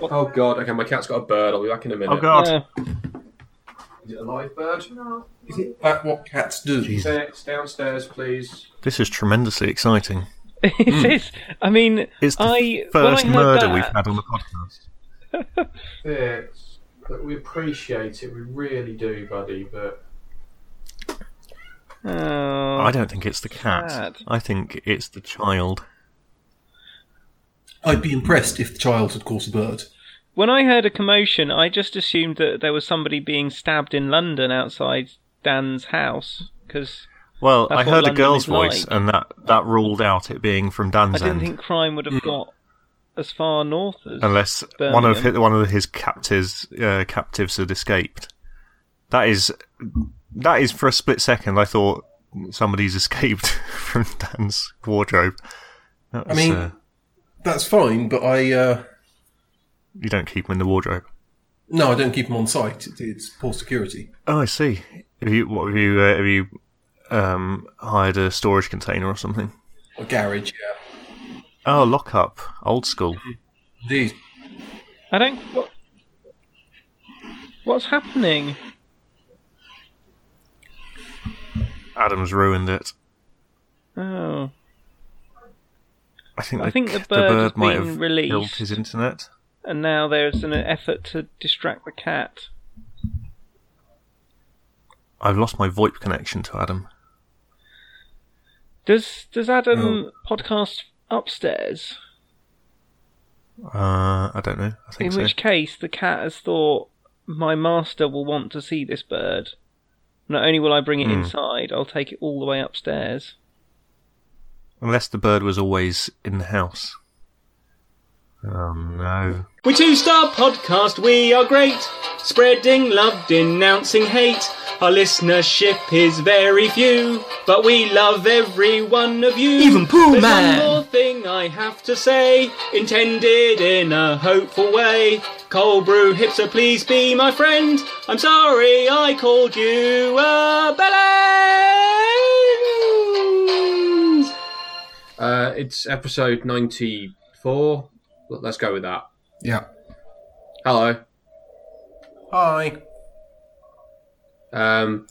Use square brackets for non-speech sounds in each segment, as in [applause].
Oh god, okay, my cat's got a bird. I'll be back in a minute. Oh god. Yeah. Is it a live bird? No. Is it that what cats do? Six, downstairs, please. This is tremendously exciting. [laughs] it hmm. is. I mean, It's the I first I heard murder that, we've had on the podcast. [laughs] Fix. But we appreciate it, we really do, buddy, but Oh, I don't think it's the cat. sad. I think it's the child. I'd be impressed if the child had caught a bird. When I heard a commotion, I just assumed that there was somebody being stabbed in London outside Dan's house because Well, I what heard a girl's voice, like. and that, that ruled out it being from Dan's end. I Dan's didn't end. think crime would have got as far north as. unless one of his, one of his captives uh, captives had escaped. That is that is for a split second. I thought somebody's [laughs] escaped from Dan's wardrobe. That I mean- uh, That's fine, but I uh, you don't keep them in the wardrobe. no, I don't keep them on site. It, it's poor security. Oh, I see. Have you what have you uh, have you um, hired a storage container or something? A garage, yeah. Oh, lock up, old school. Indeed. I don't. What, what's happening? Adam's ruined it. Oh, I think I the, think the the bird bird has might been have released. killed his internet. and now there's an effort to distract the cat. I've lost my VoIP connection to Adam. Does Does Adam podcast upstairs? Uh, I don't know. I think In so. which case, the cat has thought my master will want to see this bird. Not only will I bring it Hmm. inside, I'll take it all the way upstairs. Unless the bird was always in the house. Oh no. We two star podcast, we are great. Spreading love, denouncing hate. Our listenership is very few, but we love every one of you. Even Pooh There's Man. one more thing I have to say, intended in a hopeful way. Cold brew hipster, please be my friend. I'm sorry I called you a bellend. It's episode 94. Let's go with that. Yeah. Hello. Hi. Um,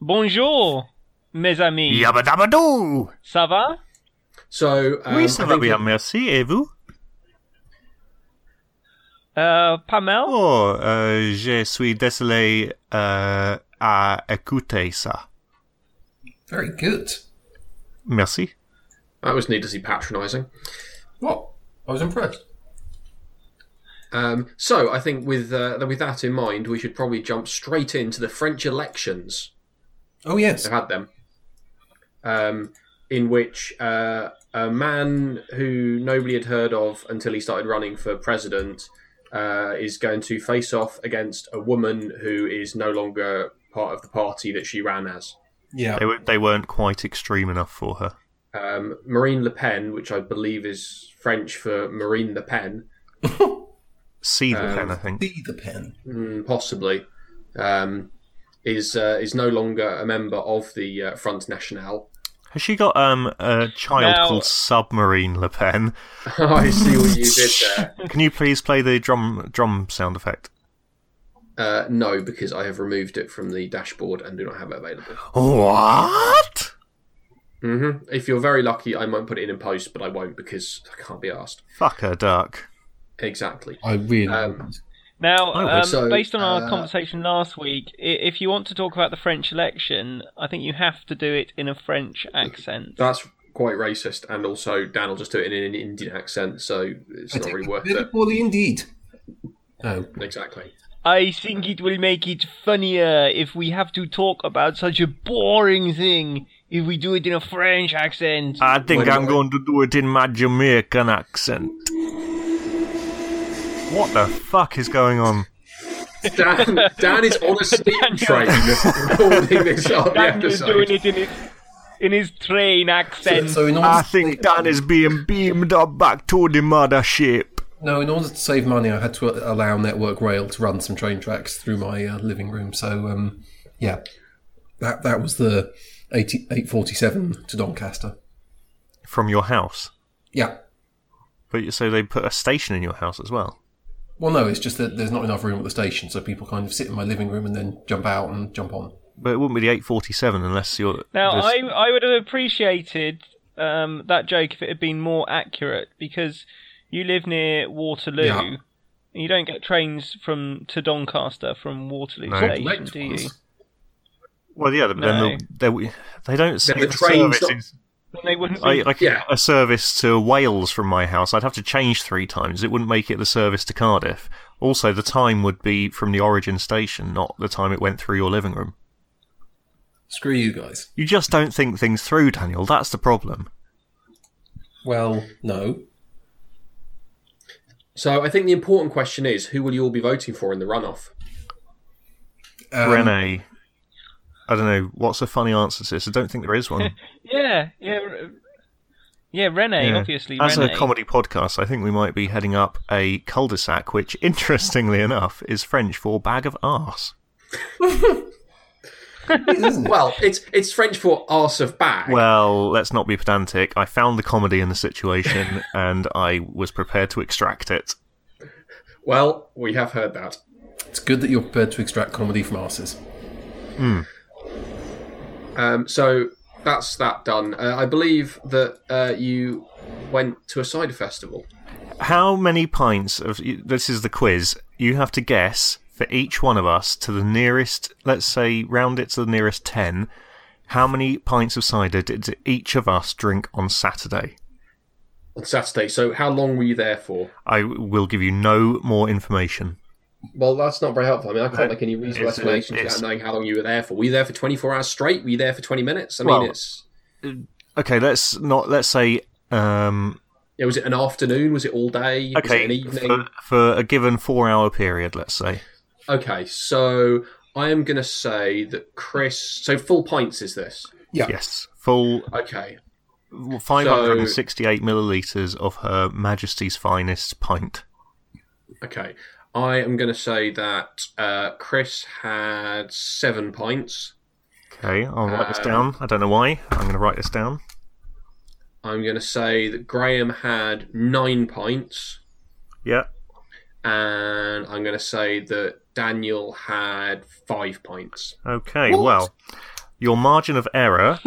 Bonjour, mes amis. Yabba dabba doo! Ça va? so, um, Oui, I ça va think bien, it- merci. Et vous? Euh, pas mal. Oh, euh, je suis désolé euh, à écouter ça. Very good. Merci. That was needlessly patronising. What? I was impressed. Um, so, I think with uh, with that in mind, we should probably jump straight into the French elections. Oh yes. They've had them, um, in which uh, a man who nobody had heard of until he started running for president uh, is going to face off against a woman who is no longer part of the party that she ran as. Yeah. They, were, they weren't quite extreme enough for her. Um, Marine Le Pen, which I believe is French for Marine Le Pen, [laughs] See the Um, pen, I think. Be the pen. mm, possibly, um, is uh, is no longer a member of the uh, Front National. Has she got um a child Now- called Submarine Le Pen? [laughs] [laughs] I see what you did there. Can you please play the drum drum sound effect? Uh, no, because I have removed it from the dashboard and do not have it available. What? Hmm If you're very lucky, I might put it in in post, but I won't because I can't be asked. Fuck her duck. Exactly. I really. Um, Now, Oh, um, so, based on our uh, conversation last week, if you want to talk about the French election, I think you have to do it in a French accent. That's quite racist, and also Dan will just do it in an Indian accent, so it's I not really worth very it. poorly indeed. Oh. Exactly. I think it will make it funnier if we have to talk about such a boring thing if we do it in a French accent. I think Wait a I'm going to do it in my Jamaican accent. What the fuck is going on? Dan, Dan is on a steam train recording [laughs] this on the Daniel's doing it in his, in his train accent. so in order I think save- Dan is being beamed up back to the mothership. No, in order to save money, I had to allow Network Rail to run some train tracks through my uh, living room. So, um, yeah, that that was the 80, 847 to Doncaster. From your house. Yeah, But so they put a station in your house as well. Well, no, it's just that there's not enough room at the station, so people kind of sit in my living room and then jump out and jump on. But it wouldn't be the 847 unless you're. Now, I I would have appreciated um, that joke if it had been more accurate because you live near Waterloo. Yeah. and You don't get trains from to Doncaster from Waterloo No. Station, do you? ones. Well, yeah, but No. then they, they don't say the the train's service not- Then they wouldn't. I, Be, I could Yeah. a service to Wales from my house. I'd have to change three times. It wouldn't make it the service to Cardiff. Also, the time would be from the origin station, not the time it went through your living room. Screw you guys. You just don't think things through, Daniel. That's the problem. Well, no. So I think the important question is who will you all be voting for in the runoff? Um, Rene. I don't know. What's a funny answer to this? I don't think there is one. [laughs] yeah, yeah, yeah. Rene, Yeah. obviously. As Rene. a comedy podcast, I think we might be heading up a cul-de-sac, which, [laughs] interestingly enough, is French for bag of arse. [laughs] Well, it's it's French for arse of bag. Well, let's not be pedantic. I found the comedy in the situation, and I was prepared to extract it. Well, we have heard that. It's good that you're prepared to extract comedy from asses. Hmm. Um, so that's that done. Uh, I believe that uh, you went to a cider festival. How many pints of this is the quiz? You have to guess for each one of us to the nearest. Let's say round it to the nearest ten. How many pints of cider did each of us drink on Saturday? on Saturday. So how long were you there for? I will give you no more information. Well, that's not very helpful. I mean, I can't make any reasonable It's- explanation it's- without knowing how long you were there for. Were you there for 24 hours straight? Were you there for 20 minutes? I Well- mean, it's Okay, let's not. Let's say. Um, yeah. Was it an afternoon? Was it all day? Was it okay, an evening? for, for a given four-hour period, let's say. Okay, so I am going to say that Chris. So full pints is this? Yeah. Yes, full Okay, 568 milliliters of Her Majesty's finest pint. okay. I am going to say that uh, Chris had seven pints. Okay, I'll write this Um, down. I don't know why. I'm going to write this down. I'm going to say that Graham had nine pints, Yeah. and I'm going to say that Daniel had five pints. Okay, well, your margin of error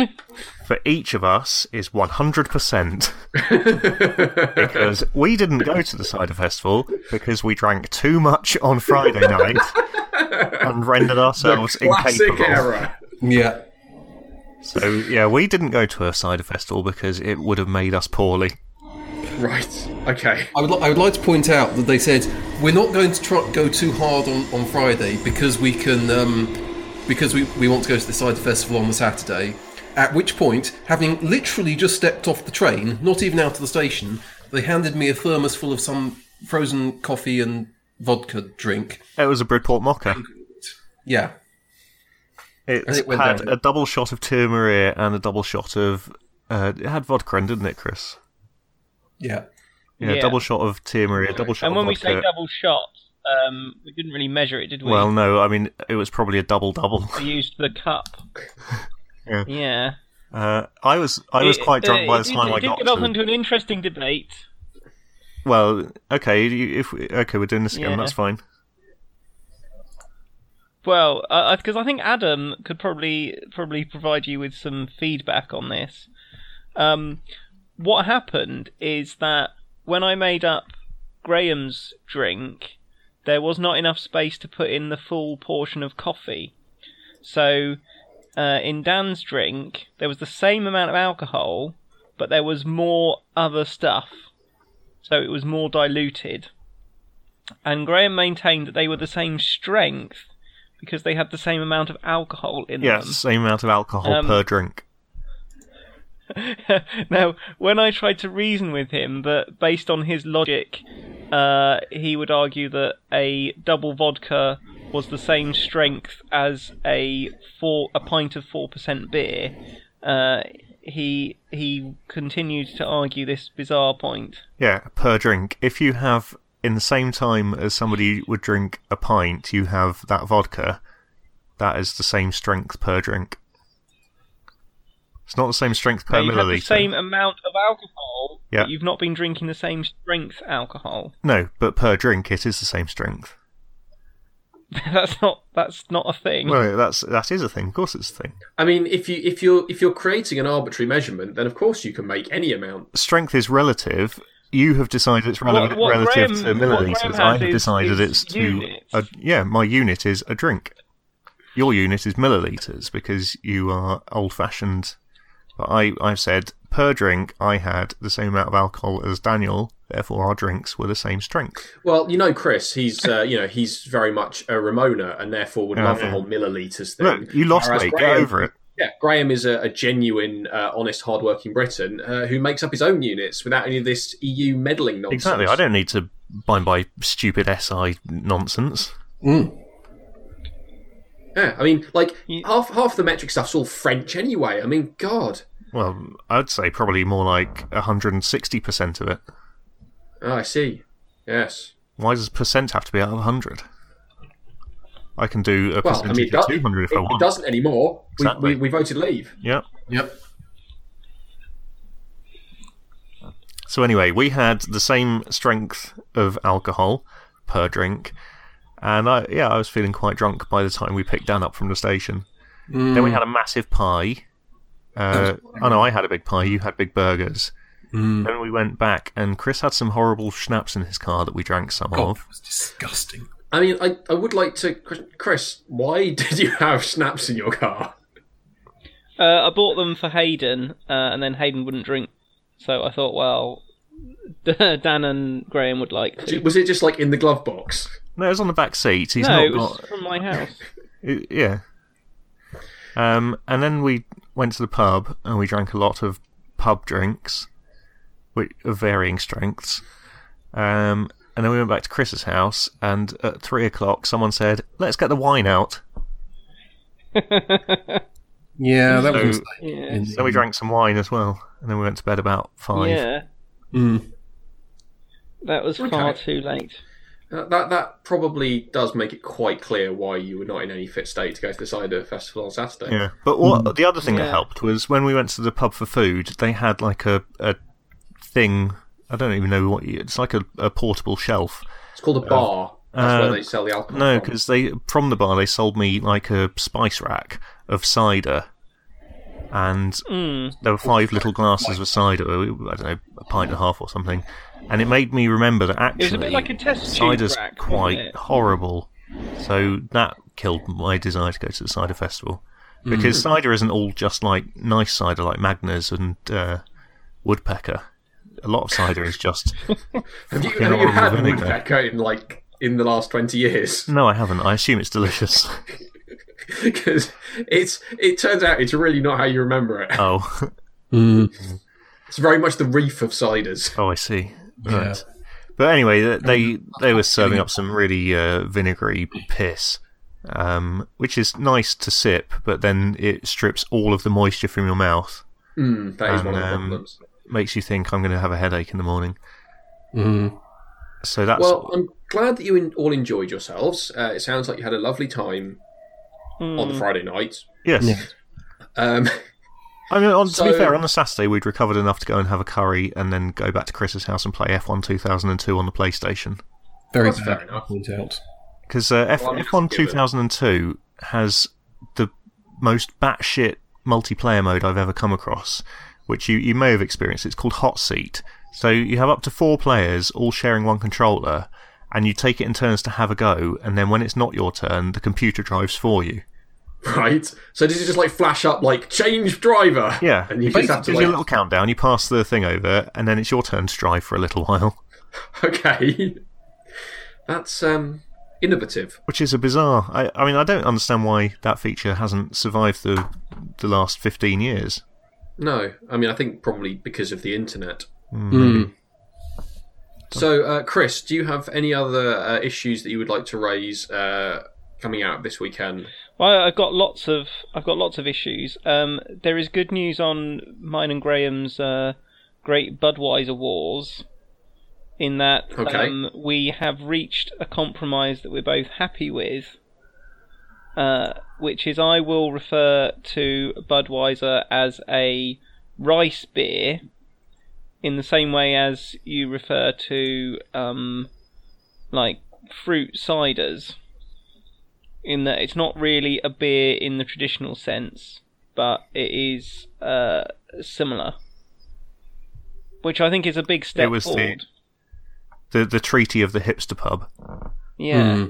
for each of us is 100%. [laughs] because we didn't go to the cider festival because we drank too much on Friday night and rendered ourselves Classic incapable. error. Yeah. So, yeah, we didn't go to a cider festival because it would have made us poorly. Right. Okay. I would, li- I would like to point out that they said we're not going to try, go too hard on, on Friday because we can um, because we, we want to go to the cider festival on the Saturday. At which point, having literally just stepped off the train, not even out of the station, they handed me a thermos full of some frozen coffee and vodka drink. It was a Bridport mocha. Yeah, It it had down. a double shot of Turmeric and a double shot of. Uh, it had vodka in, didn't it, Chris? yeah. Yeah, Yeah. double shot of Turmeric, a double shot and of when we say double shot, um, we didn't really measure it, did we? Well, no, I mean it was probably a double double. [laughs] we used the cup. [laughs] Yeah. Yeah. Uh, I was I was It- quite drunk uh, by it the did- time it I got get off to. into an interesting debate. Well, okay, if we, okay, we're doing this again. Yeah. That's fine. Well, because I think Adam could probably probably provide you with some feedback on this. Um, what happened is that when I made up Graham's drink, there was not enough space to put in the full portion of coffee. So, uh, in Dan's drink, there was the same amount of alcohol, but there was more other stuff. So it was more diluted. And Graham maintained that they were the same strength because they had the same amount of alcohol in Yeah, them. same amount of alcohol Um, per drink. [laughs] now, when I tried to reason with him that based on his logic, uh, he would argue that a double vodka was the same strength as a four a pint of four percent beer. Uh, he he continued to argue this bizarre point. Yeah, per drink. If you have in the same time as somebody would drink a pint, you have that vodka. That is the same strength per drink. It's not the same strength per Now, you've had milliliter. the same amount of alcohol, Yeah. but you've not been drinking the same strength alcohol. No, but per drink it is the same strength. [laughs] that's not that's not a thing. Well, that's that is a thing. Of course, it's a thing. I mean, if you if you're if you're creating an arbitrary measurement, then of course you can make any amount. Strength is relative. You have decided it's relevant, what relative Graham- to milliliters. I have is- decided is it's to a, yeah. My unit is a drink. Your unit is milliliters because you are old-fashioned. But I I've said per drink I had the same amount of alcohol as Daniel. Therefore, our drinks were the same strength. Well, you know, Chris, he's uh, you know he's very much a Remoaner, and therefore would Yeah, love the whole milliliters thing. Look, you lost Whereas weight. Graham- Get over it. Yeah, Graham is a, a genuine, uh, honest, hardworking Briton uh, who makes up his own units without any of this EU meddling nonsense. Exactly. I don't need to bind by stupid SI nonsense. Mm. Yeah, I mean, like You- half half the metric stuff's all French anyway. I mean, God. Well, I'd say probably more like 160% of it. Oh, I see. Yes. Why does percent have to be out of 100? I can do a Well, I mean, of does, 200 if it, I want. it doesn't anymore. Exactly. We, we, we voted leave. Yeah. Yep. So anyway, we had the same strength of alcohol per drink, and I yeah, I was feeling quite drunk by the time we picked Dan up from the station. Then we had a massive pie. Uh, oh no, I had a big pie. You had big burgers. Then we went back, and Chris had some horrible schnapps in his car that we drank some God, of. it was disgusting. I mean, I, I would like to. Chris, why [laughs] did you have schnapps in your car? Uh, I bought them for Hayden, uh, and then Hayden wouldn't drink, so I thought, well, [laughs] Dan and Graham would like to. Was it just like in the glove box? No, it was on the back seat. He's no, not it was got from my house. [laughs] Yeah. Um, and then we went to the pub and we drank a lot of pub drinks, which of varying strengths. Um, and then we went back to Chris's house, and at three o'clock, someone said, "Let's get the wine out." [laughs] Yeah, that So- was. Yeah. Then we drank some wine as well, and then we went to bed about five. Yeah, Mm. that was Okay. far too late. Uh, that that probably does make it quite clear why you were not in any fit state to go to the cider festival on Saturday. Yeah, but what the other thing that helped was when we went to the pub for food, they had like a a thing. I don't even know what you, it's like a, a portable shelf It's called a bar. That's uh, where they sell the alcohol. No, because they from the bar they sold me like a spice rack of cider, and Mm. there were five little glasses of cider. I don't know, a pint and a half or something, and it made me remember that It was actually a bit like a test tube cider's rack, quite horrible. So that killed my desire to go to the cider festival because cider isn't all just like nice cider like Magners and uh, Woodpecker. A lot of cider is just [laughs] have you, fucking have you had vinegar. woodpecker in like in the last twenty years? no, I haven't. I assume it's delicious. [laughs] Because it's it turns out it's really not how you remember it. oh. [laughs] Mm. It's very much the reef of ciders. Oh, I see. Yeah. But anyway, they they were serving up some really uh, vinegary piss, um, which is nice to sip, but then it strips all of the moisture from your mouth. Mm, that is And, one of the um, problems. Makes you think I'm going to have a headache in the morning. Mm. So that's Well, I'm glad that you in, all enjoyed yourselves. Uh, it sounds like you had a lovely time on the Mm. Friday night. yes. Yeah. Um, I mean, on, to be fair, on the Saturday we'd recovered enough to go and have a curry, and then go back to Chris's house and play F1 2002 on the PlayStation. Very That's fair enough. Point out. Because uh, F- Well, I'm F1 forgiven. 2002 has the most batshit multiplayer mode I've ever come across, which you, you may have experienced. It's called Hot Seat. So you have up to four players all sharing one controller, and you take it in turns to have a go, and then when it's not your turn, the computer drives for you. [laughs] right. So does it just like flash up like change driver? Yeah, And you Basically, just have to gives you a like little countdown. You pass the thing over, and then it's your turn to drive for a little while, [laughs] okay. That's um innovative. which is a bizarre. I, I mean, I don't understand why that feature hasn't survived the the last fifteen years. No, I mean I think probably because of the internet. Mm. So, uh, Chris, do you have any other uh, issues that you would like to raise uh, coming out this weekend? Well, I've got lots of I've got lots of issues. Um, there is good news on mine and Graham's uh, Great Budweiser Wars, in that Okay. um, we have reached a compromise that we're both happy with. uh, which is I will refer to Budweiser as a rice beer in the same way as you refer to um, like fruit ciders. In that it's not really a beer in the traditional sense, but it is uh, similar, which I think is a big step It was the- forward. The the treaty of the hipster pub. Yeah, Hmm.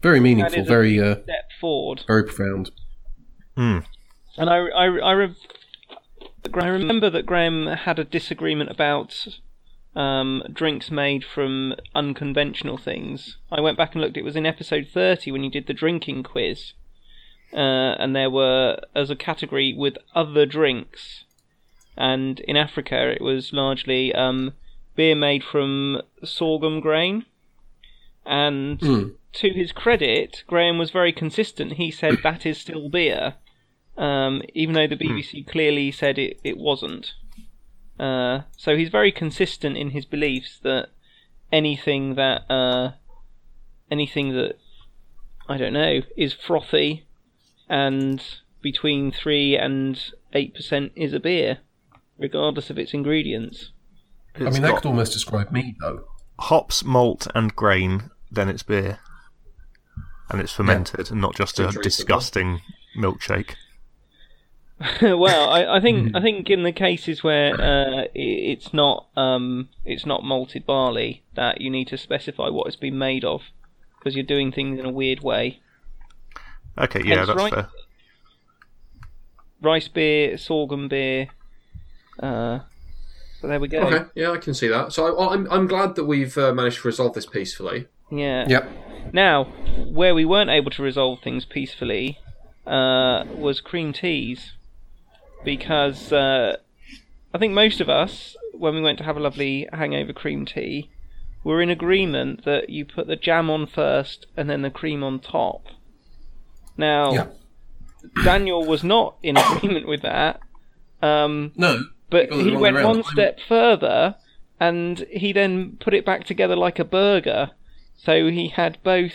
Very meaningful, That is a- very uh, step forward. very profound. Hmm. And I, I, I, re- I remember that Graham had a disagreement about um, drinks made from unconventional things. I went back and looked. It was in episode 30 when you did the drinking quiz. Uh, and there were, as a category, with other drinks. And in Africa, it was largely um, beer made from sorghum grain. And Hmm. to his credit, Graham was very consistent. He said that is still beer um, even though the BBC clearly said it, it wasn't. Uh, so he's very consistent in his beliefs that anything that uh, anything that I don't know is frothy and between three and eight percent is a beer, regardless of its ingredients. I mean, that could almost describe me, though. hops, malt, and grain. Then it's beer, and it's fermented, and not just a disgusting milkshake. [laughs] well, I, I think I think in the cases where uh, it's not um, it's not malted barley, that you need to specify what it's been made of, because you're doing things in a weird way. Okay, yeah, Hence that's right. fair. Rice beer, sorghum beer. Uh, so there we go. Okay, yeah, I can see that. So I, I'm I'm glad that we've uh, managed to resolve this peacefully. Yeah. Yep. Now, where we weren't able to resolve things peacefully uh, was cream teas, because uh, I think most of us, when we went to have a lovely hangover cream tea, were in agreement that you put the jam on first and then the cream on top. Now, Yeah. Daniel was not in agreement with that. Um, No. but he went one step further and he then put it back together like a burger. So he had both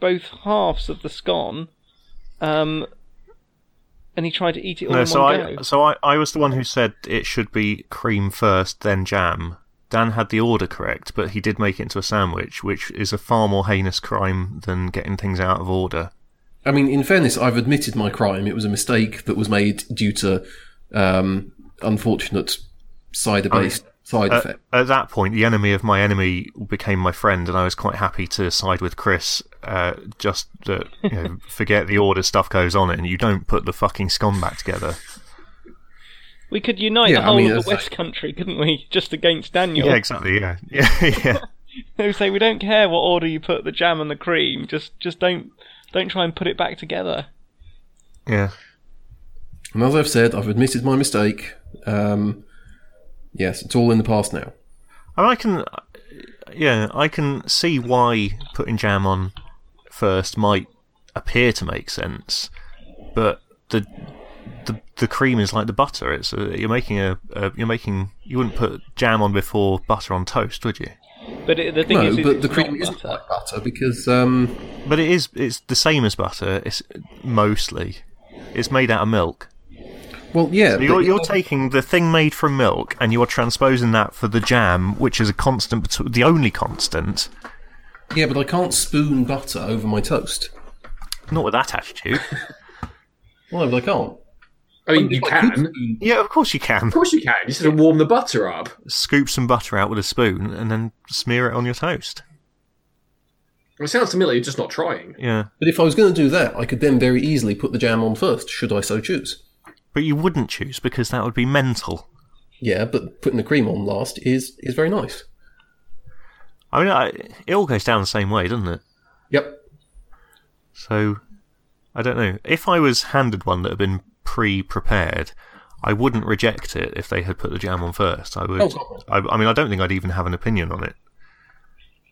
both halves of the scone, um, and he tried to eat it all No, in so one I go. so I, I was the one who said it should be cream first, then jam. Dan had the order correct, but he did make it into a sandwich, which is a far more heinous crime than getting things out of order. I mean, in fairness, I've admitted my crime. It was a mistake that was made due to um, unfortunate cider-based side At, effect. at that point, the enemy of my enemy became my friend, and I was quite happy to side with Chris. Uh, just that, you know, [laughs] forget the order stuff goes on it, and you don't put the fucking scone back together. We could unite Yeah, the I whole mean, of the West Country, couldn't we? [laughs] Just against Daniel. Yeah, exactly. Yeah, [laughs] yeah, yeah. They would say we don't care what order you put the jam and the cream. Just just don't don't try and put it back together. yeah. And as I've said, I've admitted my mistake. Um, yes, it's all in the past now. And I can, yeah, I can see why putting jam on first might appear to make sense, but the the the cream is like the butter. It's a, you're making a, a you're making you wouldn't put jam on before butter on toast, would you? But it, the thing No, is, is but it's the cream isn't butter. like butter because um, But it is it's the same as butter. It's mostly it's made out of milk. well, yeah. You're, but- you're taking the thing made from milk and you're transposing that for the jam, which is a constant, the only constant. Yeah, but I can't spoon butter over my toast. Not with that attitude. [laughs] Well, no, but I can't. I mean, you I can. Of yeah, of course you can. Of course you can. You just have to warm the butter up. Scoop some butter out with a spoon and then smear it on your toast. It sounds to me like you're just not trying. Yeah, But if I was going to do that, I could then very easily put the jam on first, should I so choose. but you wouldn't choose because that would be mental. Yeah, but putting the cream on last is is very nice. I mean, I, it all goes down the same way, doesn't it? Yep. So, I don't know. If I was handed one that had been pre-prepared, I wouldn't reject it if they had put the jam on first. I would. Oh, God. I, I mean, I don't think I'd even have an opinion on it.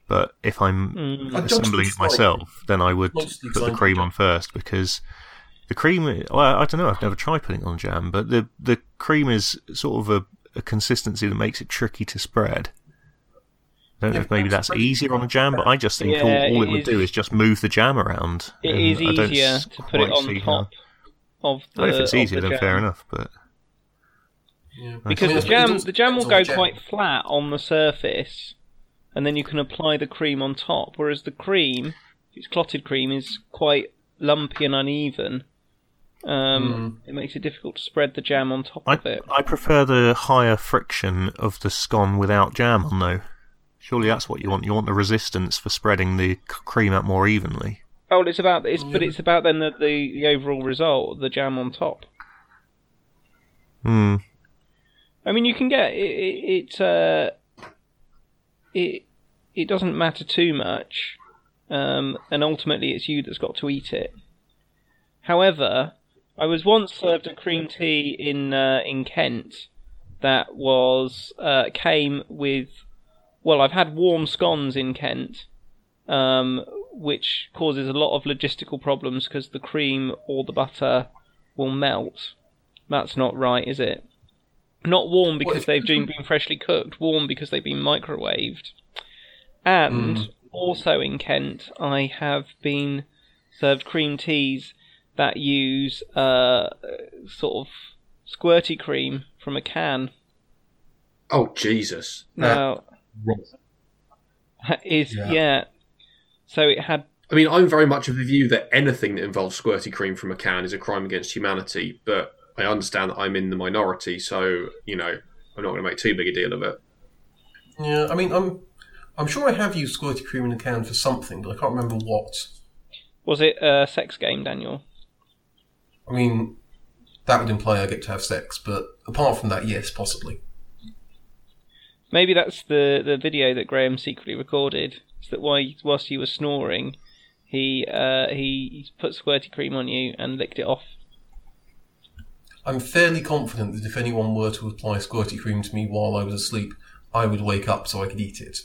But if I'm Mm. Assembling it myself, then I would mostly put the cream on first because the cream. Well, I don't know. I've never tried putting it on jam, but the the cream is sort of a, a consistency that makes it tricky to spread. I don't know if maybe that's easier on a jam, but I just think Yeah, all, all it it would is- do is just move the jam around. It and is I don't easier to put it on see how- top of the. I mean, if it's easier, the then fair enough. But Yeah. Because the jam, also the jam will go depends on the quite flat on the surface, and then you can apply the cream on top. Whereas the cream, if it's clotted cream, is quite lumpy and uneven. Um, It makes it difficult to spread the jam on top I, of it. I prefer the higher friction of the scone without jam on, though. Surely that's what you want. You want the resistance for spreading the cream out more evenly. Oh, well, it's about it's, but it's about then the, the the overall result, the jam on top. Hmm. I mean, you can get it. It it, uh, it, it doesn't matter too much, um, and ultimately it's you that's got to eat it. However, I was once served a cream tea in uh, in Kent that was uh, came with. Well, I've had warm scones in Kent, um, which causes a lot of logistical problems because the cream or the butter will melt. That's not right, is it? Not warm because they've been, freshly cooked, warm because they've been microwaved. And also in Kent, I have been served cream teas that use uh, sort of squirty cream from a can. Oh Jesus! Now, is Yeah. yeah. So it had I mean, I'm very much of the view that anything that involves squirty cream from a can is a crime against humanity. But I understand that I'm in the minority, so you know I'm not going to make too big a deal of it. Yeah, I mean, I'm I'm sure I have used squirty cream in a can for something, but I can't remember what. was it a sex game, Daniel? I mean, that would imply I get to have sex, but apart from that, yes, possibly. Maybe that's the, the video that Graham secretly recorded. Is that why whilst you were snoring, he uh, he he put squirty cream on you and licked it off. I'm fairly confident that if anyone were to apply squirty cream to me while I was asleep, I would wake up so I could eat it.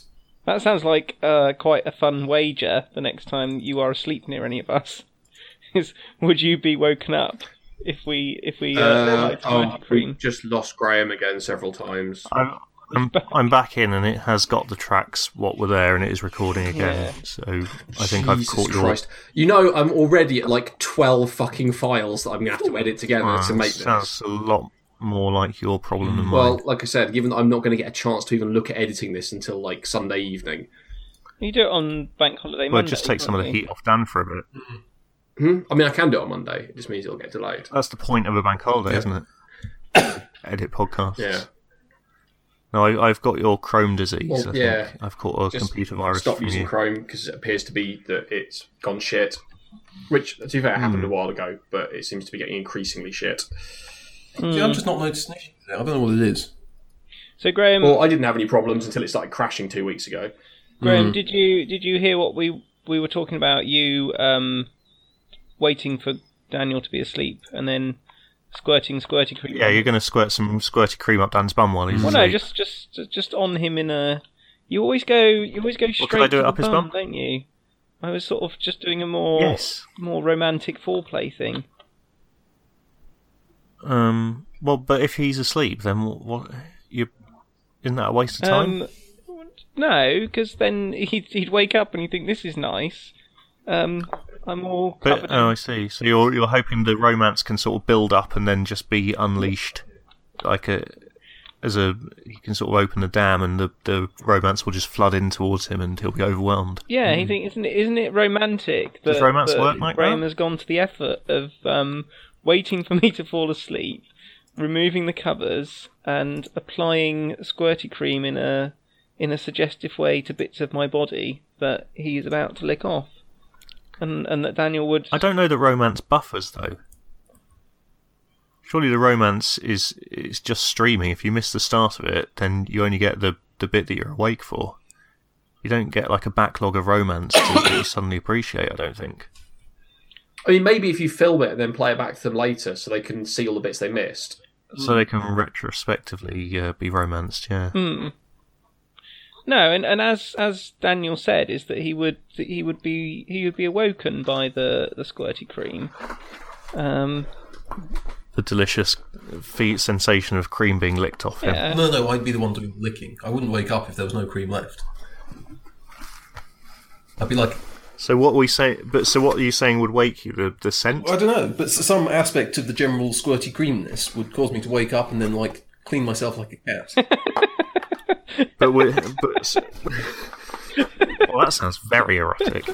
That sounds like uh, quite a fun wager. The next time you are asleep near any of us, [laughs] is would you be woken up if we if we uh, Uh, applied oh, squirty we cream? just lost Graham again several times. I'm, I'm, I'm back in, and it has got the tracks what were there, and it is recording again. Yeah. So I think I've caught your. Christ! You know, I'm already at like twelve fucking files that I'm going to have to edit together Ah, to make sounds this. a lot more like your problem than mine. Well, like I said, given that I'm not going to get a chance to even look at editing this until like Sunday evening, You do it on bank holiday Well, Monday. just take some of the heat off Dan for a bit. hmm? I mean, I can do it on Monday. It just means it'll get delayed. That's the point of a bank holiday, Yeah. isn't it? [coughs] Edit podcasts. Yeah, No, I, I've got your Chrome disease. Well, I think. yeah. I've caught a just computer virus stop from using you. Chrome because it appears to be that it's gone shit. Which, to be fair, happened Hmm. a while ago, but it seems to be getting increasingly shit. See, I'm just not noticing it. I don't know what it is. So Graham, Well, I didn't have any problems until it started crashing two weeks ago. Graham, did you did you hear what we we were talking about? You um, waiting for Daniel to be asleep and then squirting squirty cream. Yeah, you're going to squirt some squirty cream up Dan's bum while he's Well, no, just just just on him in a. You always go. You always go straight could I do it up his bum, bum? don't you? I was sort of just doing a more Yes. more romantic foreplay thing. Um. Well, but if he's asleep, then what? what you isn't that a waste of time? Um, no, because then [laughs] he'd he'd wake up and he'd think this is nice. Um, I'm all but oh. I see. So you're you're hoping the romance can sort of build up and then just be unleashed, like a as a he can sort of open the dam and the the romance will just flood in towards him and he'll be overwhelmed. Yeah, he think isn't it isn't it romantic that, Does romance that work like Graham that? has gone to the effort of um, waiting for [laughs] me to fall asleep, removing the covers, and applying squirty cream in a in a suggestive way to bits of my body that he is about to lick off, and and that Daniel would. I don't know that romance buffers though. Surely the romance is is just streaming. If you miss the start of it, then you only get the the bit that you're awake for. You don't get like a backlog of romance to, that you suddenly appreciate. I don't think. I mean, maybe if you film it and then play it back to them later so they can see all the bits they missed. So they can retrospectively uh, be romanced. Yeah. Hmm. No, and, and as as Daniel said, is that he would that he would be he would be awoken by the the squirty cream. Um, The delicious fe- sensation of cream being licked off him. yeah. No, no, I'd be the one doing the licking. I wouldn't wake up if there was no cream left. I'd be like, So what we say, but so what are you saying would wake you? The the scent? I don't know, but some aspect of the general squirty creamness would cause me to wake up and then like clean myself like a cat. [laughs] But we but [laughs] well, that sounds very erotic.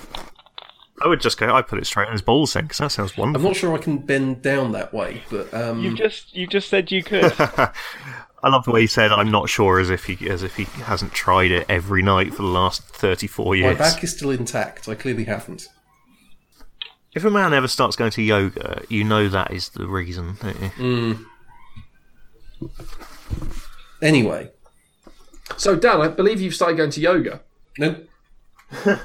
I would just go. I put it straight in his balls then, because that sounds wonderful. I'm not sure I can bend down that way, but um, You just you just said you could. [laughs] I love the way he said, "I'm not sure," as if he as if he hasn't tried it every night for the last thirty-four years. my back is still intact. I clearly haven't. If a man ever starts going to yoga, you know that is the reason. don't you? Anyway, So, Dan, I believe you've started going to yoga. no, [laughs]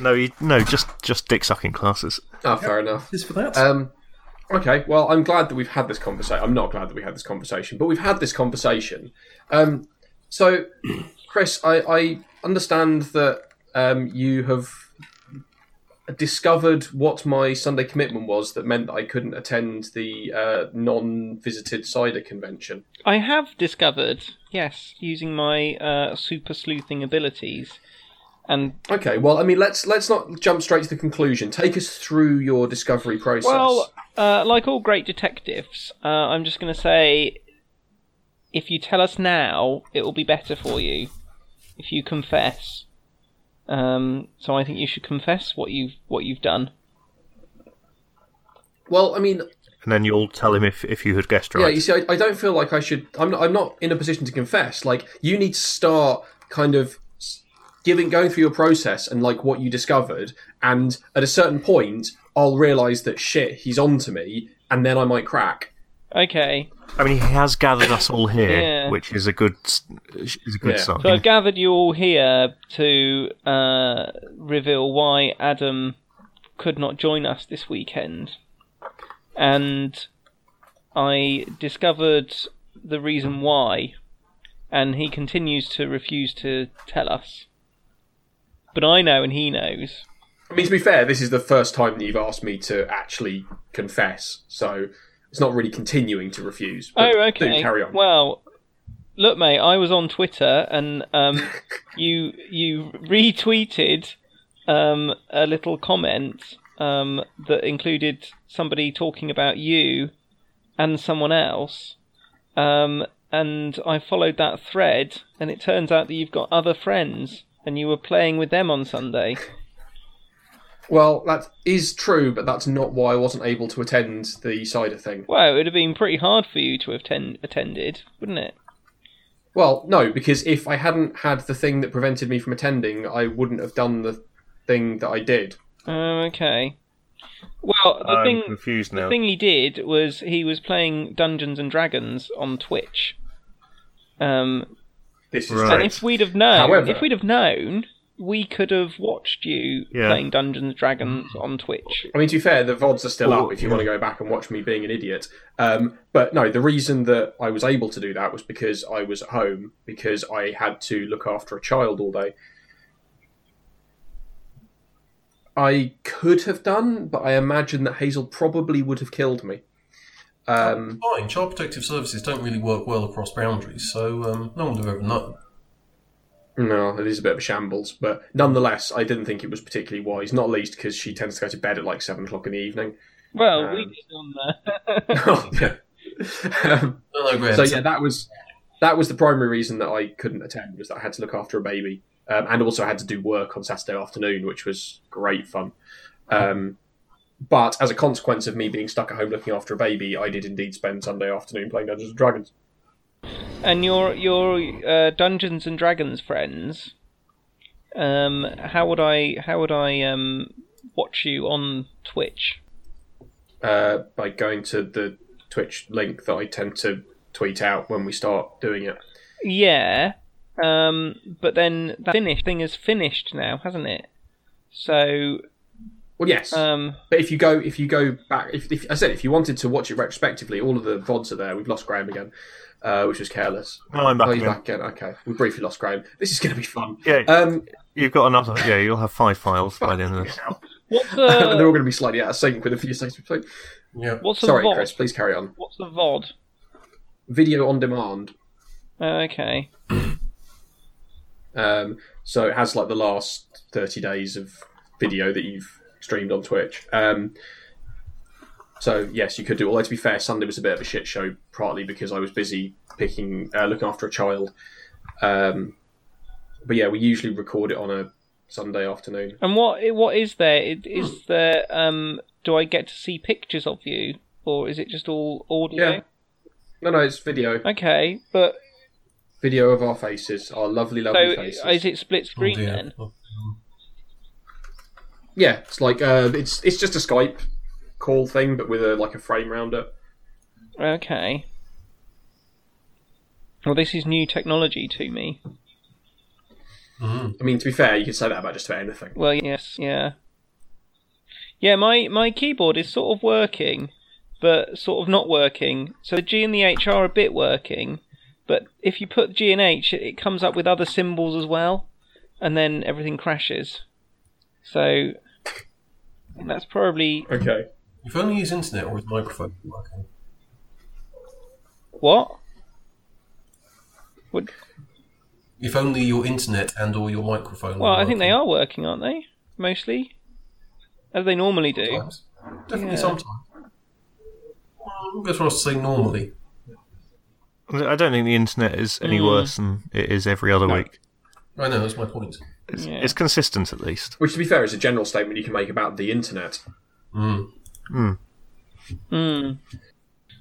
No, you, no, just just dick sucking classes. Oh, fair enough. is for that. Um, okay, well, I'm glad that we've had this conversation. I'm not glad that we had this conversation, but we've had this conversation. Um, so, [clears throat] Chris, I, I understand that um, you have discovered what my Sunday commitment was that meant that I couldn't attend the uh, non-visited cider convention. I have discovered, yes, using my uh, super sleuthing abilities, and Okay, well, I mean, let's let's not jump straight to the conclusion. Take us through your discovery process. well, uh, like all great detectives, uh, I'm just going to say, if you tell us now, it will be better for you. If you confess, um, so I think you should confess what you've what you've done. well, I mean, And then you'll tell him if, if you had guessed right. Yeah, you see, I, I don't feel like I should. I'm not. I'm not in a position to confess. Like you need to start kind of giving, going through your process and like what you discovered, and at a certain point, I'll realise that shit, he's on to me, and then I might crack. Okay, I mean, he has gathered us all here, Yeah. which is a good is a good Yeah. sign. so I've gathered you all here to uh, reveal why Adam could not join us this weekend, and I discovered the reason why, and he continues to refuse to tell us. But I know, and he knows. I mean, to be fair, this is the first time that you've asked me to actually confess, so it's not really continuing to refuse. But oh, okay. Do carry on. Well, look, mate, I was on Twitter, and um, [laughs] you you retweeted um, a little comment um, that included somebody talking about you and someone else. Um, and I followed that thread, and it turns out that you've got other friends, and you were playing with them on Sunday. [laughs] Well, that is true, but that's not why I wasn't able to attend the cider thing. Well, it would have been pretty hard for you to have ten- attended, wouldn't it? Well, no, because if I hadn't had the thing that prevented me from attending, I wouldn't have done the thing that I did. Oh, okay. Well, the I'm thing confused now. The thing he did was he was playing Dungeons and Dragons on Twitch. Um, This is Right. and if we'd have known, However- if we'd have known, we could have watched you Yeah. playing Dungeons and Dragons on Twitch. I mean, to be fair, the VODs are still Well, up if you yeah. want to go back and watch me being an idiot. Um, but no, the reason that I was able to do that was because I was at home, because I had to look after a child all day. I could have done, but I imagine that Hazel probably would have killed me. Um, fine. Child protective services don't really work well across boundaries, so um, no one would have ever known. No, it is a bit of a shambles, but nonetheless, I didn't think it was particularly wise. Not least because she tends to go to bed at like seven o'clock in the evening. Well, we Um, did on the. [laughs] oh, yeah. um, No, no, so yeah, that was that was the primary reason that I couldn't attend was that I had to look after a baby, um, and also I had to do work on Saturday afternoon, which was great fun. Um, but as a consequence of me being stuck at home looking after a baby, I did indeed spend Sunday afternoon playing Dungeons and Dragons. And your your uh, Dungeons and Dragons friends. Um, how would I how would I um watch you on Twitch? Uh, by going to the Twitch link that I tend to tweet out when we start doing it. Yeah, um, but then that finish thing is finished now, hasn't it? So, Well, yes, um, but if you go if you go back, if, if I said if you wanted to watch it retrospectively, all of the vods are there. We've lost Graham again, uh, which was careless. Oh, I'm back Oh, he's again. back again. Okay, we briefly lost Graham. This is going to be fun. Yeah, Um, you've got another. Yeah, you'll have five files by the end of this. [laughs] what's [laughs] and they're all going to be slightly out of sync with a few seconds between. yeah. what's the Sorry, VOD? Chris. Please carry on. What's the VOD? Video on demand. Oh, okay. [clears throat] Um, so it has like the last thirty days of video that you've streamed on Twitch. Um, so yes, you could do. Although to be fair, Sunday was a bit of a shit show, partly because I was busy picking, uh, looking after a child. Um, but yeah, we usually record it on a Sunday afternoon. And what what is there? I- Is there um? Do I get to see pictures of you, or is it just all audio? Yeah. No, no, it's video. Okay, but Video of our faces, our lovely, so lovely faces. is it split Oh, screen dear. then? Yeah, it's like uh, it's it's just a Skype call thing, but with a like a frame around it. Okay. Well, this is new technology to me. Mm-hmm. I mean, to be fair, you could say that about just about anything. Well, yes, yeah. Yeah, my, my keyboard is sort of working, but sort of not working. So the G and the H are a bit working, but if you put G and H, it, it comes up with other symbols as well, and then everything crashes. So that's probably Okay. If only his internet or his microphone working. what? What? If only your internet and or your microphone. Well, were I think they are working, aren't they? Mostly, as they normally do. Sometimes. Definitely Yeah. sometimes. Well, Go for us to say normally. I don't think the internet is any Mm. worse than it is every other No. week. I know that's my point. It's, Yeah. it's consistent at least. Which, to be fair, is a general statement you can make about the internet. Mm. Hmm.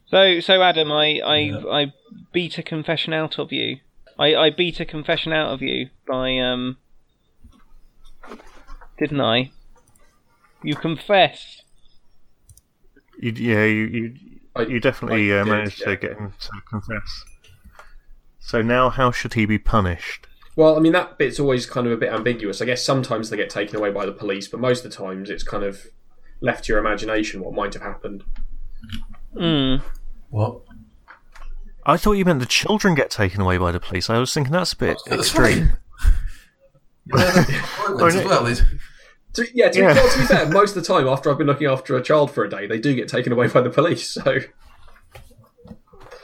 So, so Adam, I, I, I beat a confession out of you. I, I beat a confession out of you by um, didn't I? You confessed. You, yeah, you you, I- you definitely I uh, did, managed yeah. to get him to confess. So now, how should he be punished? Well, I mean, that bit's always kind of a bit ambiguous. I guess sometimes they get taken away by the police, but most of the times it's kind of left to your imagination what might have happened. Hmm. What? I thought you meant the children get taken away by the police. I was thinking that's a bit That's extreme. Yeah, that's [laughs] violence as well. To, yeah, to, Yeah. well, to be fair, most of the time after I've been looking after a child for a day, they do get taken away by the police. So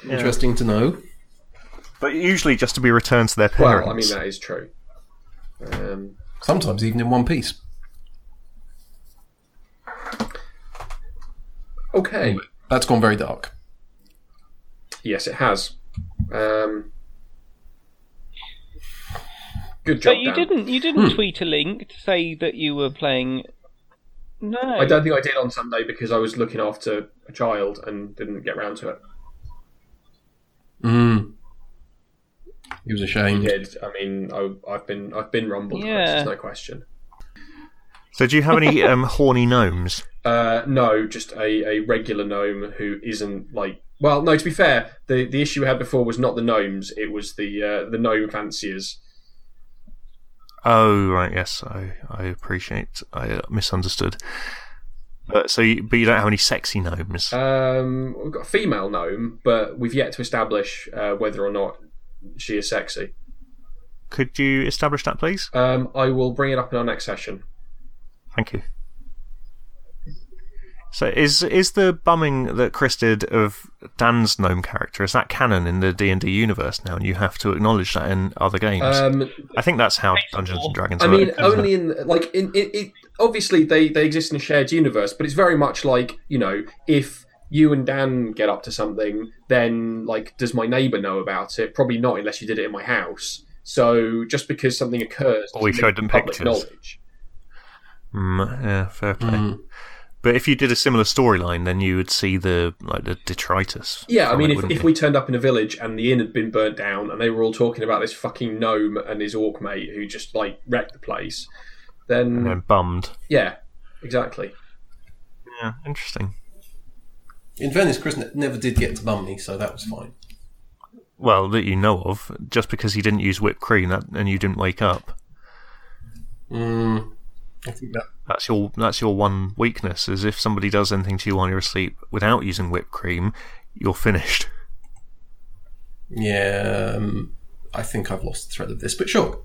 interesting to know. But usually just to be returned to their parents. Well, I mean that is true. Um, Sometimes even in one piece. Okay. That's gone very dark. Yes, it has. Um, good job. But you Dan. didn't. You didn't tweet a link to say that you were playing. No. I don't think I did on Sunday because I was looking after a child and didn't get round to it. Mm. He was ashamed. Did I mean I, I've been I've been rumbled? Chris, Yeah. there's no question. So do you have any [laughs] um, horny gnomes? Uh, no, just a, a regular gnome who isn't like. Well, no. To be fair, the the issue we had before was not the gnomes; it was the uh, the gnome fanciers. Oh right, yes, I I appreciate. I uh, misunderstood. But so, you, but you don't have any sexy gnomes. Um, we've got a female gnome, but we've yet to establish uh, whether or not she is sexy. Could you establish that, please? Um, I will bring it up in our next session. Thank you. So is is the bumming that Chris did of Dan's gnome character is that canon in the D and D universe now, and you have to acknowledge that in other games? Um, I think that's how Dungeons and Dragons. Are. I work, mean, isn't only it? in like in, in it. Obviously, they they exist in a shared universe, but it's very much like you know, if you and Dan get up to something, then like, does my neighbour know about it? Probably not, unless you did it in my house. So just because something occurs, Or we showed them public pictures. knowledge. Mm, yeah, fair play. Mm. But if you did a similar storyline, then you would see the like the detritus. Yeah, I mean, it, if, if we turned up in a village and the inn had been burnt down and they were all talking about this fucking gnome and his orc mate who just like wrecked the place, then and then bummed. yeah, exactly. Yeah, interesting. In Venice, Chris ne- never did get to bum me, so that was fine. Well, that you know of, just because he didn't use whipped cream that, and you didn't wake up. Mm. I think that. That's your that's your one weakness. Is if somebody does anything to you while you're asleep without using whipped cream, you're finished. Yeah, um, I think I've lost the thread of this, but sure.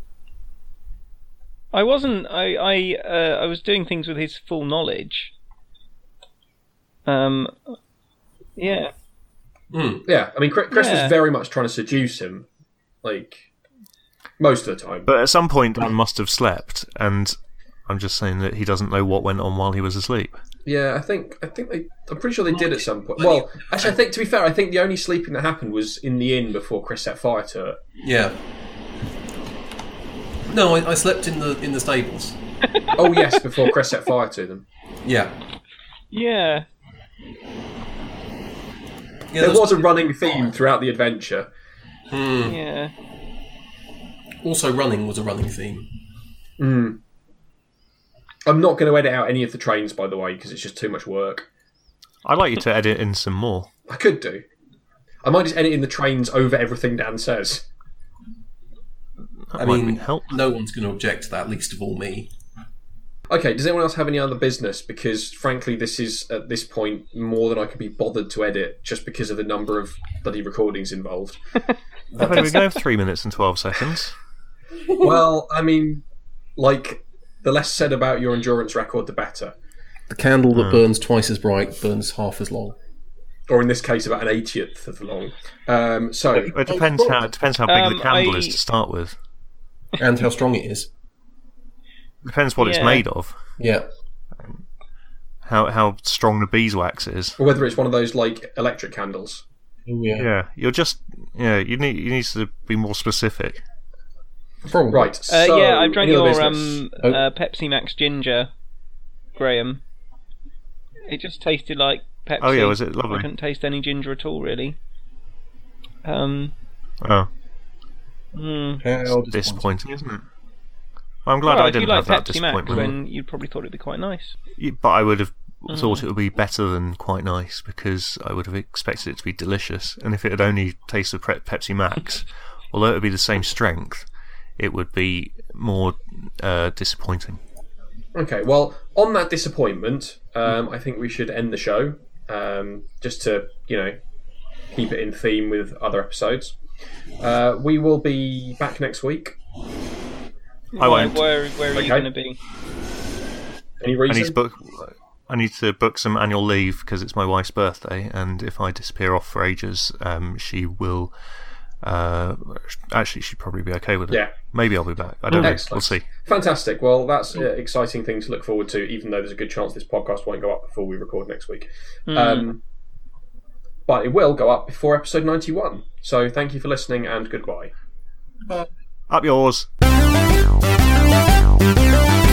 I wasn't. I I uh, I was doing things with his full knowledge. Um. Yeah. Mm. Yeah, I mean, Chris, Chris Yeah. was very much trying to seduce him. Like, most of the time. But at some point, Dan must have slept, and I'm just saying that he doesn't know what went on while he was asleep. Yeah, I think I think they. I'm pretty sure they did at some point. Well, actually, I think to be fair, I think the only sleeping that happened was in the inn before Chris set fire to it. Yeah. No, I, I slept in the in the stables. [laughs] Oh yes, before Chris set fire to them. Yeah. Yeah. yeah There was a running theme throughout the adventure. Yeah. also running was a running theme. Mm. I'm not going to edit out any of the trains, by the way, because it's just too much work. I'd like you to edit in some more. I could do. I might just edit in the trains over everything Dan says. That I mean, help. no one's going to object to that, least of all me. Okay, does anyone else have any other business? Because frankly, this is at this point more than I can be bothered to edit, just because of the number of bloody recordings involved. [laughs] I think we go three minutes and twelve seconds. well, I mean, like the less said about your endurance record, the better. The candle that burns twice as bright burns half as long. Or in this case, about an eightieth of long. Um, so It depends how it depends how big Um, the candle I- is to start with. And how strong it is. Depends what it's Yeah. made of. Yeah. How how strong the beeswax is. or whether it's one of those like electric candles. Oh, yeah. Yeah, you're just yeah. You need you need to be more specific. Probably. Right. Uh, so, yeah, I've drank your um, Oh. uh, Pepsi Max Ginger, Graham. It just tasted like Pepsi. Oh, yeah, was it lovely? I couldn't taste any ginger at all, really. Um, Oh, hmm. How disappointing. disappointing, isn't it? I'm glad well, I didn't like have that Pepsi Max, disappointment. then you probably thought it'd be quite nice. Yeah, But I would have Mm. thought it would be better than quite nice because I would have expected it to be delicious. And if it had only tasted Pre- Pepsi Max, [laughs] although it would be the same strength, it would be more uh, disappointing. Okay, well, on that disappointment, um, I think we should end the show um, just to, you know, keep it in theme with other episodes. Uh, we will be back next week. I won't. Where, where are you going to be? Any I reason? need to book. I need to book some annual leave because it's my wife's birthday, and if I disappear off for ages, um, she will. Uh, actually, she'd probably be okay with it. Yeah. Maybe I'll be back. I don't know. Excellent. We'll see. Fantastic. Well, that's an exciting thing to look forward to, even though there's a good chance this podcast won't go up before we record next week. Um, but it will go up before episode 91. So thank you for listening and goodbye. Up yours. Thank